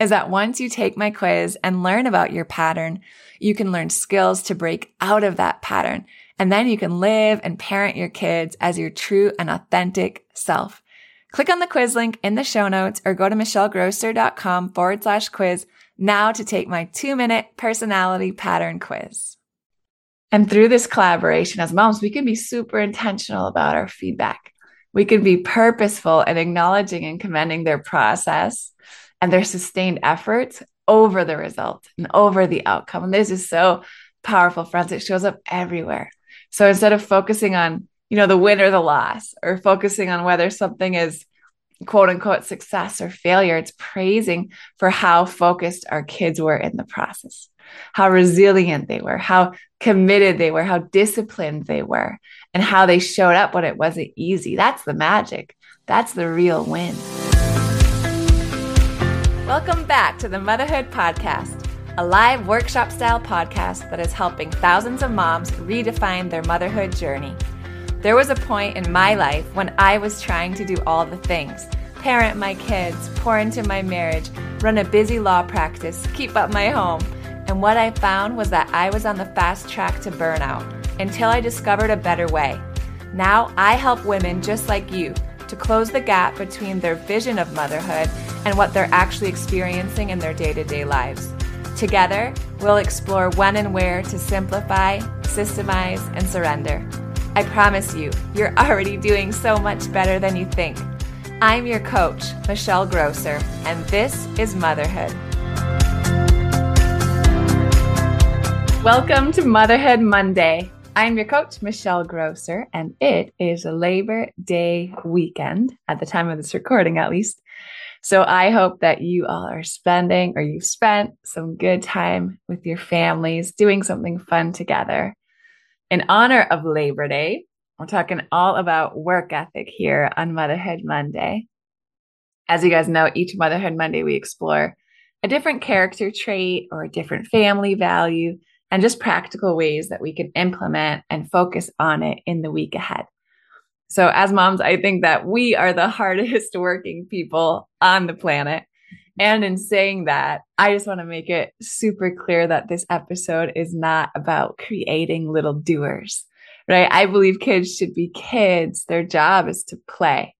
is that once you take my quiz and learn about your pattern, you can learn skills to break out of that pattern. And then you can live and parent your kids as your true and authentic self. Click on the quiz link in the show notes or go to michellegrosser.com forward slash quiz now to take my two minute personality pattern quiz. And through this collaboration as moms, we can be super intentional about our feedback. We can be purposeful in acknowledging and commending their process and their sustained efforts over the result and over the outcome. And this is so powerful, friends. It shows up everywhere. So instead of focusing on, you know, the win or the loss or focusing on whether something is quote unquote success or failure. It's praising for how focused our kids were in the process, how resilient they were, how committed they were, how disciplined they were, and how they showed up when it wasn't easy. That's the magic. That's the real win. Welcome back to the Motherhood Podcast, a live workshop style podcast that is helping thousands of moms redefine their motherhood journey. There was a point in my life when I was trying to do all the things parent my kids, pour into my marriage, run a busy law practice, keep up my home. And what I found was that I was on the fast track to burnout until I discovered a better way. Now I help women just like you to close the gap between their vision of motherhood and what they're actually experiencing in their day to day lives. Together, we'll explore when and where to simplify, systemize, and surrender. I promise you, you're already doing so much better than you think. I'm your coach, Michelle Grosser, and this is Motherhood. Welcome to Motherhood Monday. I'm your coach, Michelle Grosser, and it is a Labor Day weekend at the time of this recording, at least. So I hope that you all are spending or you've spent some good time with your families doing something fun together. In honor of Labor Day, we're talking all about work ethic here on Motherhood Monday. As you guys know, each Motherhood Monday we explore a different character trait or a different family value and just practical ways that we can implement and focus on it in the week ahead. So as moms, I think that we are the hardest working people on the planet. And in saying that, I just want to make it super clear that this episode is not about creating little doers, right? I believe kids should be kids. Their job is to play.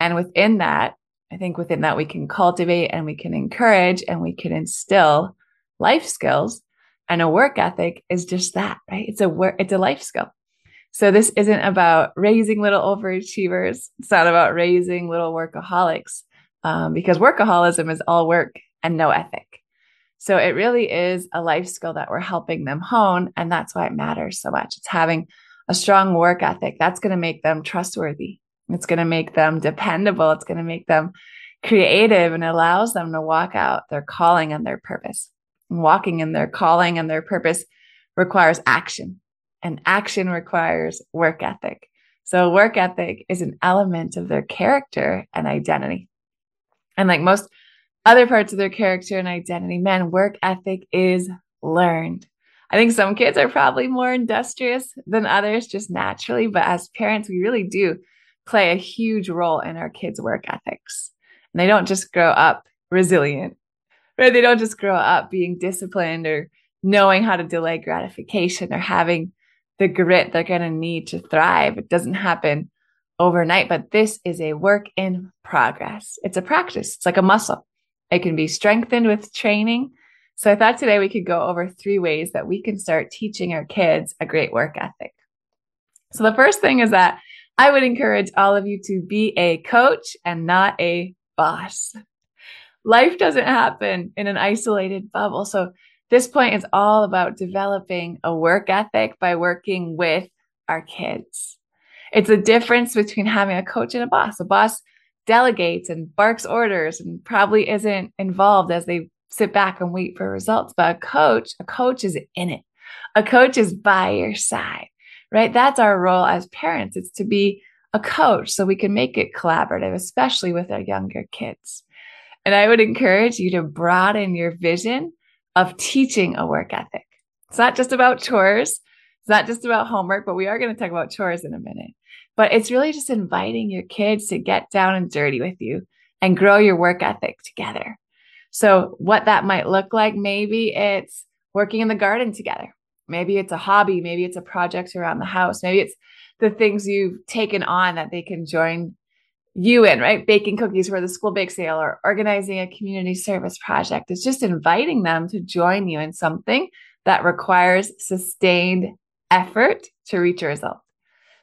And within that, I think within that, we can cultivate and we can encourage and we can instill life skills. And a work ethic is just that, right? It's a work, it's a life skill. So this isn't about raising little overachievers. It's not about raising little workaholics um, because workaholism is all work and no ethic. So it really is a life skill that we're helping them hone. And that's why it matters so much. It's having a strong work ethic. That's going to make them trustworthy. It's going to make them dependable. It's going to make them creative and allows them to walk out their calling and their purpose. Walking in their calling and their purpose requires action and action requires work ethic. So work ethic is an element of their character and identity. And like most other parts of their character and identity, man, work ethic is learned. I think some kids are probably more industrious than others just naturally, but as parents, we really do play a huge role in our kids' work ethics. And they don't just grow up resilient, right? They don't just grow up being disciplined or knowing how to delay gratification or having the grit they're going to need to thrive. It doesn't happen overnight, but this is a work in progress. It's a practice. It's like a muscle. It can be strengthened with training. So I thought today we could go over three ways that we can start teaching our kids a great work ethic. So the first thing is that I would encourage all of you to be a coach and not a boss. Life doesn't happen in an isolated bubble. So this point is all about developing a work ethic by working with our kids. It's a difference between having a coach and a boss. A boss delegates and barks orders and probably isn't involved as they sit back and wait for results. But a coach, a coach is in it. A coach is by your side, right? That's our role as parents. It's to be a coach so we can make it collaborative, especially with our younger kids. And I would encourage you to broaden your vision of teaching a work ethic. It's not just about chores. It's not just about homework, but we are going to talk about chores in a minute. But it's really just inviting your kids to get down and dirty with you and grow your work ethic together. So, what that might look like, maybe it's working in the garden together. Maybe it's a hobby. Maybe it's a project around the house. Maybe it's the things you've taken on that they can join you in, right? Baking cookies for the school bake sale or organizing a community service project. It's just inviting them to join you in something that requires sustained effort to reach a result.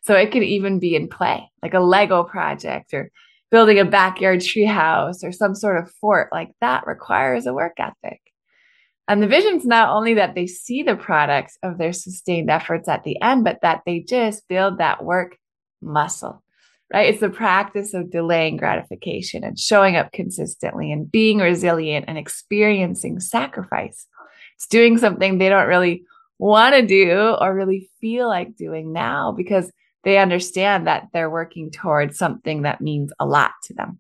So it could even be in play, like a Lego project or building a backyard treehouse or some sort of fort like that requires a work ethic. And the vision's not only that they see the products of their sustained efforts at the end, but that they just build that work muscle right? It's the practice of delaying gratification and showing up consistently and being resilient and experiencing sacrifice. It's doing something they don't really want to do or really feel like doing now because they understand that they're working towards something that means a lot to them.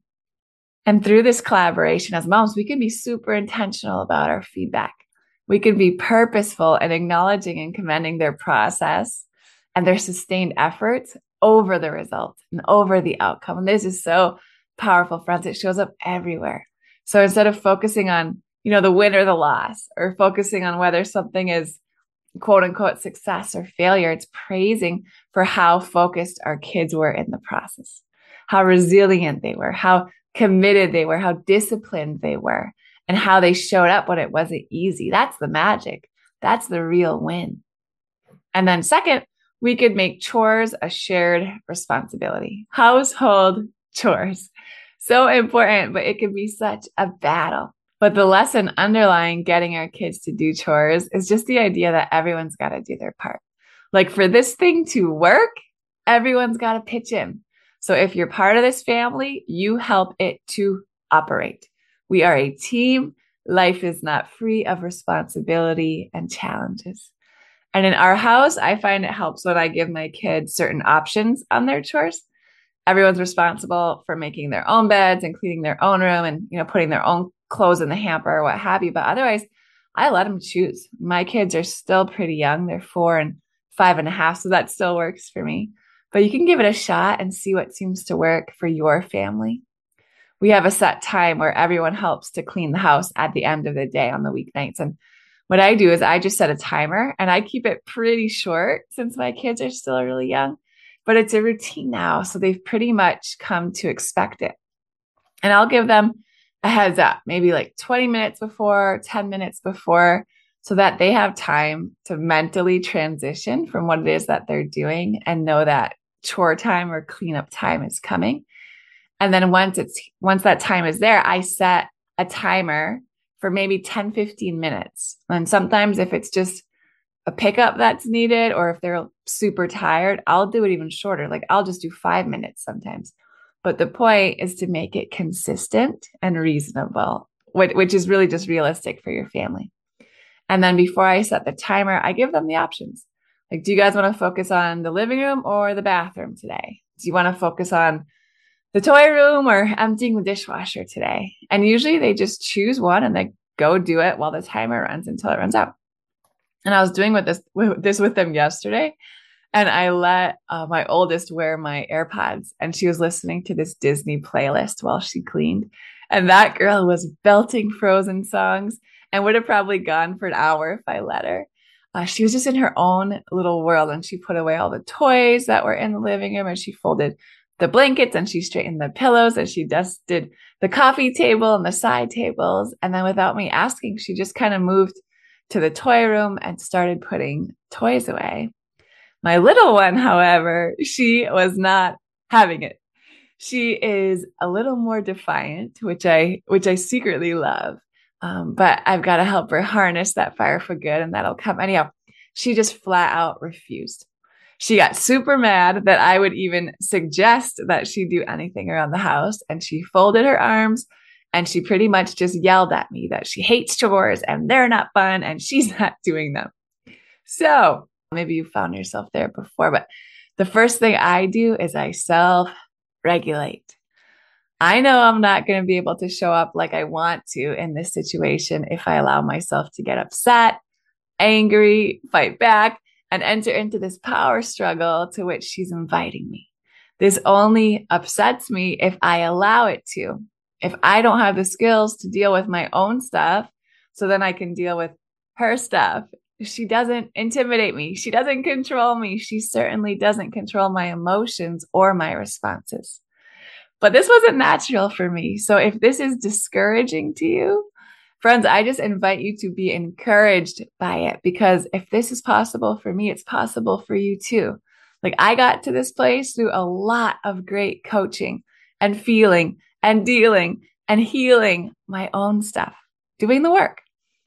And through this collaboration as moms, we can be super intentional about our feedback. We can be purposeful in acknowledging and commending their process and their sustained efforts over the result and over the outcome. And this is so powerful, friends. It shows up everywhere. So instead of focusing on, you know, the win or the loss or focusing on whether something is quote unquote success or failure, it's praising for how focused our kids were in the process, how resilient they were, how committed they were, how disciplined they were, and how they showed up when it wasn't easy. That's the magic. That's the real win. And then, second, we could make chores a shared responsibility. Household chores. So important, but it can be such a battle. But the lesson underlying getting our kids to do chores is just the idea that everyone's got to do their part. Like for this thing to work, everyone's got to pitch in. So if you're part of this family, you help it to operate. We are a team. Life is not free of responsibility and challenges. And in our house, I find it helps when I give my kids certain options on their chores. Everyone's responsible for making their own beds and cleaning their own room and, you know, putting their own clothes in the hamper or what have you. But otherwise, I let them choose. My kids are still pretty young. They're four and five and a half. So that still works for me. But you can give it a shot and see what seems to work for your family. We have a set time where everyone helps to clean the house at the end of the day on the weeknights. And what I do is I just set a timer and I keep it pretty short since my kids are still really young, but it's a routine now. So they've pretty much come to expect it. And I'll give them a heads up, maybe like 20 minutes before, 10 minutes before, so that they have time to mentally transition from what it is that they're doing and know that chore time or cleanup time is coming. And then once it's once that time is there, I set a timer for maybe 10, 15 minutes. And sometimes if it's just a pickup that's needed or if they're super tired, I'll do it even shorter. Like I'll just do five minutes sometimes. But the point is to make it consistent and reasonable, which is really just realistic for your family. And then before I set the timer, I give them the options. Like, do you guys want to focus on the living room or the bathroom today? Do you want to focus on the toy room or emptying the dishwasher today. And usually they just choose one and they go do it while the timer runs until it runs out. And I was doing with this with this with them yesterday, and I let uh, my oldest wear my AirPods, and she was listening to this Disney playlist while she cleaned. And that girl was belting Frozen songs and would have probably gone for an hour if I let her. Uh, she was just in her own little world, and she put away all the toys that were in the living room, and she folded the blankets and she straightened the pillows and she dusted the coffee table and the side tables. And then without me asking, she just kind of moved to the toy room and started putting toys away. My little one, however, she was not having it. She is a little more defiant, which I which I secretly love. Um, but I've got to help her harness that fire for good, and that'll come anyhow. She just flat out refused. She got super mad that I would even suggest that she do anything around the house. And she folded her arms and she pretty much just yelled at me that she hates chores and they're not fun and she's not doing them. So maybe you found yourself there before, but the first thing I do is I self regulate. I know I'm not going to be able to show up like I want to in this situation if I allow myself to get upset, angry, fight back, and enter into this power struggle to which she's inviting me. This only upsets me if I allow it to. If I don't have the skills to deal with my own stuff, so then I can deal with her stuff. She doesn't intimidate me. She doesn't control me. She certainly doesn't control my emotions or my responses. But this wasn't natural for me. So if this is discouraging to you, Friends, I just invite you to be encouraged by it because if this is possible for me, it's possible for you too. Like I got to this place through a lot of great coaching and feeling and dealing and healing my own stuff, doing the work.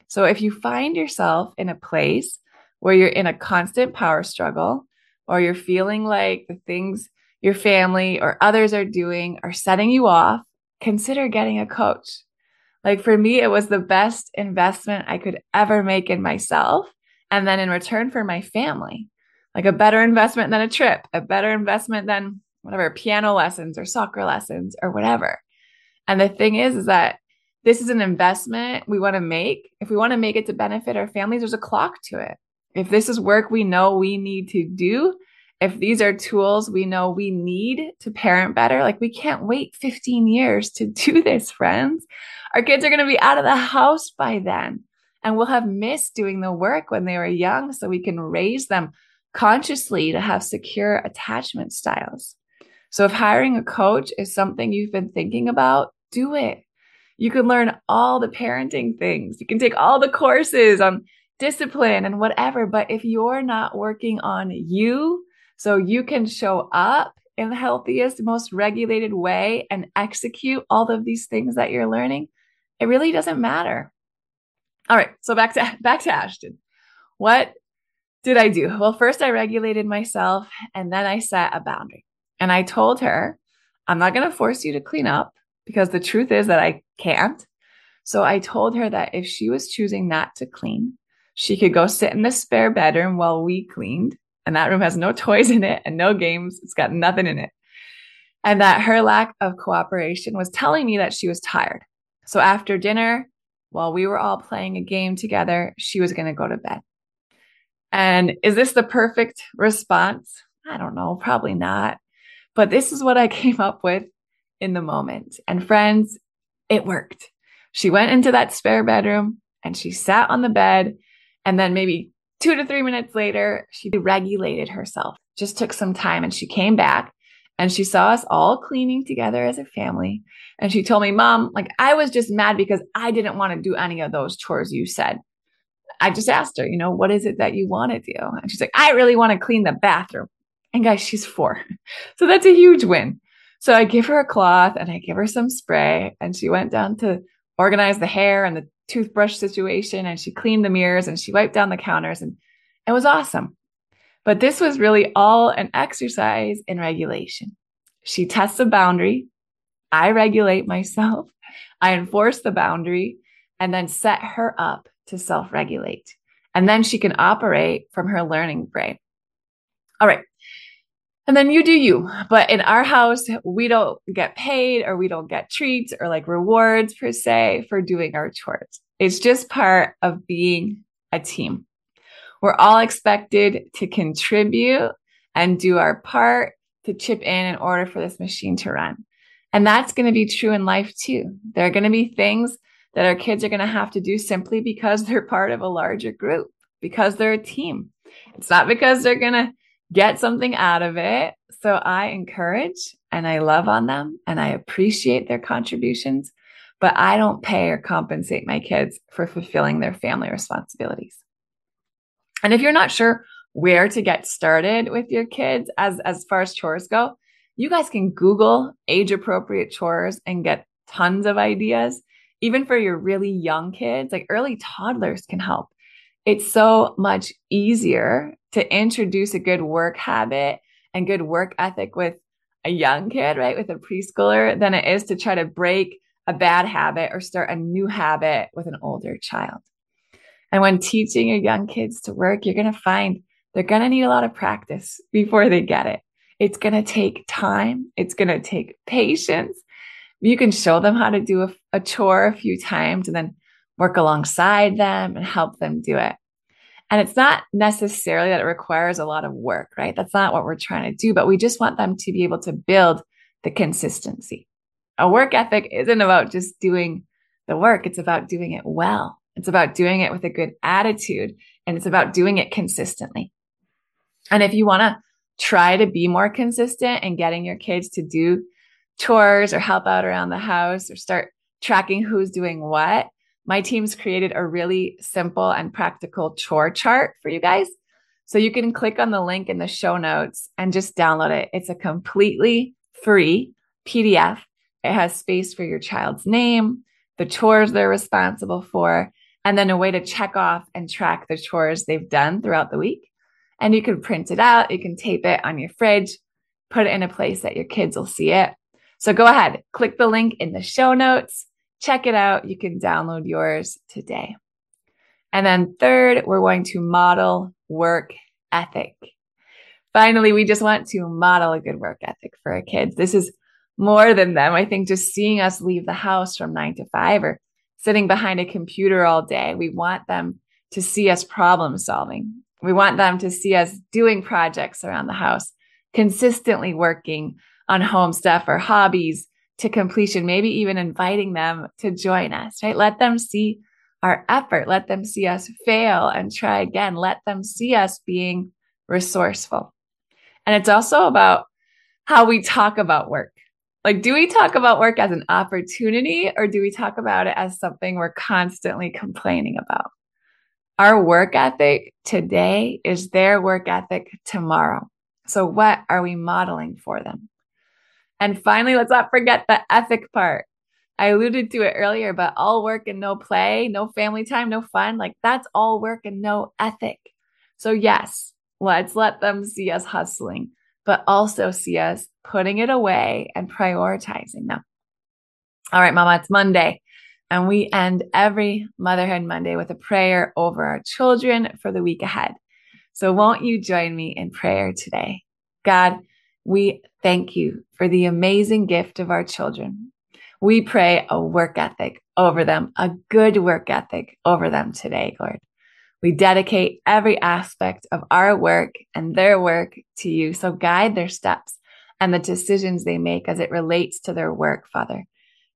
So if you find yourself in a place where you're in a constant power struggle or you're feeling like the things your family or others are doing are setting you off, consider getting a coach. Like for me, it was the best investment I could ever make in myself. And then in return for my family, like a better investment than a trip, a better investment than whatever piano lessons or soccer lessons or whatever. And the thing is, is that this is an investment we want to make. If we want to make it to benefit our families, there's a clock to it. If this is work we know we need to do, if these are tools we know we need to parent better, like we can't wait 15 years to do this, friends. Our kids are going to be out of the house by then. And we'll have missed doing the work when they were young so we can raise them consciously to have secure attachment styles. So if hiring a coach is something you've been thinking about, do it. You can learn all the parenting things. You can take all the courses on discipline and whatever. But if you're not working on you so you can show up in the healthiest, most regulated way and execute all of these things that you're learning, it really doesn't matter. All right, so back to back to Ashton. What did I do? Well, first I regulated myself and then I set a boundary. And I told her, I'm not going to force you to clean up because the truth is that I can't. So I told her that if she was choosing not to clean, she could go sit in the spare bedroom while we cleaned. And that room has no toys in it and no games. It's got nothing in it. And that her lack of cooperation was telling me that she was tired. So after dinner, while we were all playing a game together, she was going to go to bed. And is this the perfect response? I don't know, probably not. But this is what I came up with in the moment. And friends, it worked. She went into that spare bedroom and she sat on the bed. And then maybe two to three minutes later, she regulated herself, just took some time and she came back and she saw us all cleaning together as a family. And she told me, Mom, like I was just mad because I didn't want to do any of those chores you said. I just asked her, you know, what is it that you want to do? And she's like, I really want to clean the bathroom. And guys, she's four. So that's a huge win. So I give her a cloth and I give her some spray and she went down to organize the hair and the toothbrush situation and she cleaned the mirrors and she wiped down the counters and it was awesome. But this was really all an exercise in regulation. She tests a boundary. I regulate myself. I enforce the boundary and then set her up to self regulate. And then she can operate from her learning brain. All right. And then you do you. But in our house, we don't get paid or we don't get treats or like rewards per se for doing our chores. It's just part of being a team. We're all expected to contribute and do our part to chip in in order for this machine to run. And that's going to be true in life too. There are going to be things that our kids are going to have to do simply because they're part of a larger group, because they're a team. It's not because they're going to get something out of it. So I encourage and I love on them and I appreciate their contributions, but I don't pay or compensate my kids for fulfilling their family responsibilities. And if you're not sure where to get started with your kids as, as far as chores go, you guys can Google age appropriate chores and get tons of ideas. Even for your really young kids, like early toddlers can help. It's so much easier to introduce a good work habit and good work ethic with a young kid, right? With a preschooler than it is to try to break a bad habit or start a new habit with an older child. And when teaching your young kids to work, you're going to find they're going to need a lot of practice before they get it. It's going to take time. It's going to take patience. You can show them how to do a, a chore a few times and then work alongside them and help them do it. And it's not necessarily that it requires a lot of work, right? That's not what we're trying to do, but we just want them to be able to build the consistency. A work ethic isn't about just doing the work. It's about doing it well. It's about doing it with a good attitude and it's about doing it consistently. And if you want to try to be more consistent in getting your kids to do chores or help out around the house or start tracking who's doing what, my team's created a really simple and practical chore chart for you guys. So you can click on the link in the show notes and just download it. It's a completely free PDF. It has space for your child's name, the chores they're responsible for, and then a way to check off and track the chores they've done throughout the week. And you can print it out, you can tape it on your fridge, put it in a place that your kids will see it. So go ahead, click the link in the show notes, check it out. You can download yours today. And then third, we're going to model work ethic. Finally, we just want to model a good work ethic for our kids. This is more than them. I think just seeing us leave the house from nine to five or sitting behind a computer all day, we want them to see us problem solving. We want them to see us doing projects around the house, consistently working on home stuff or hobbies to completion, maybe even inviting them to join us, right? Let them see our effort. Let them see us fail and try again. Let them see us being resourceful. And it's also about how we talk about work. Like, do we talk about work as an opportunity or do we talk about it as something we're constantly complaining about? Our work ethic today is their work ethic tomorrow. So, what are we modeling for them? And finally, let's not forget the ethic part. I alluded to it earlier, but all work and no play, no family time, no fun, like that's all work and no ethic. So, yes, let's let them see us hustling, but also see us putting it away and prioritizing them. All right, Mama, it's Monday. And we end every Motherhood Monday with a prayer over our children for the week ahead. So won't you join me in prayer today? God, we thank you for the amazing gift of our children. We pray a work ethic over them, a good work ethic over them today, Lord. We dedicate every aspect of our work and their work to you. So guide their steps and the decisions they make as it relates to their work, Father.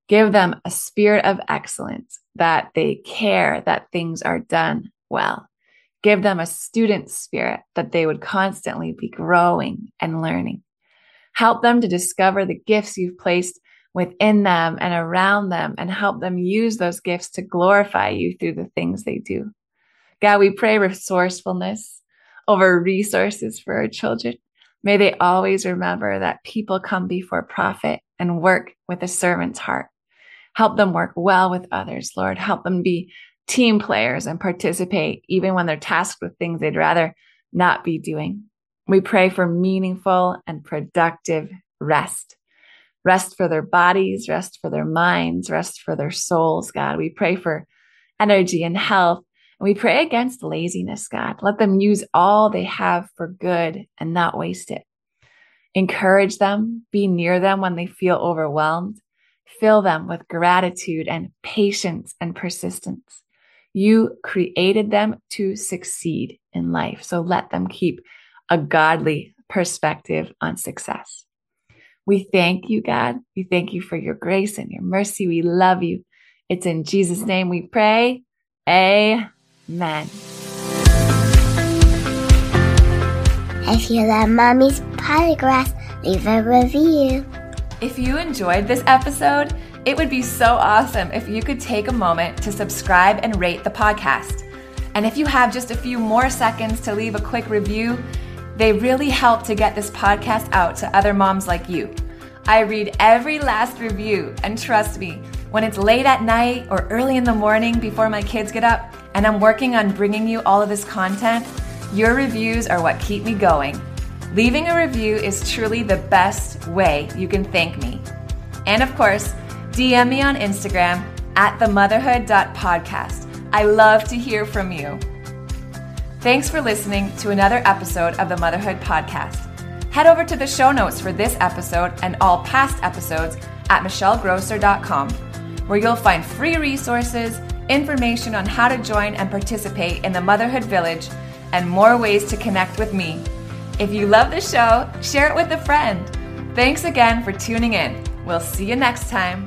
Give them a spirit of excellence that they care that things are done well. Give them a student spirit that they would constantly be growing and learning. Help them to discover the gifts you've placed within them and around them and help them use those gifts to glorify you through the things they do. God, we pray resourcefulness over resources for our children. May they always remember that people come before profit and work with a servant's heart. Help them work well with others, Lord. Help them be team players and participate even when they're tasked with things they'd rather not be doing. We pray for meaningful and productive rest. Rest for their bodies, rest for their minds, rest for their souls, God. We pray for energy and health. And we pray against laziness, God. Let them use all they have for good and not waste it. Encourage them, be near them when they feel overwhelmed, Fill them with gratitude and patience and persistence. You created them to succeed in life. So let them keep a godly perspective on success. We thank you, God. We thank you for your grace and your mercy. We love you. It's in Jesus' name we pray. Amen. If you love Mommy's Polygraphs, leave a review. If you enjoyed this episode, it would be so awesome if you could take a moment to subscribe and rate the podcast. And if you have just a few more seconds to leave a quick review, they really help to get this podcast out to other moms like you. I read every last review, and trust me, when it's late at night or early in the morning before my kids get up, and I'm working on bringing you all of this content, your reviews are what keep me going. Leaving a review is truly the best way you can thank me. And of course, DM me on Instagram at themotherhood.podcast. I love to hear from you. Thanks for listening to another episode of the Motherhood Podcast. Head over to the show notes for this episode and all past episodes at michellegrosser.com, where you'll find free resources, information on how to join and participate in the Motherhood Village, and more ways to connect with me. If you love the show, share it with a friend. Thanks again for tuning in. We'll see you next time.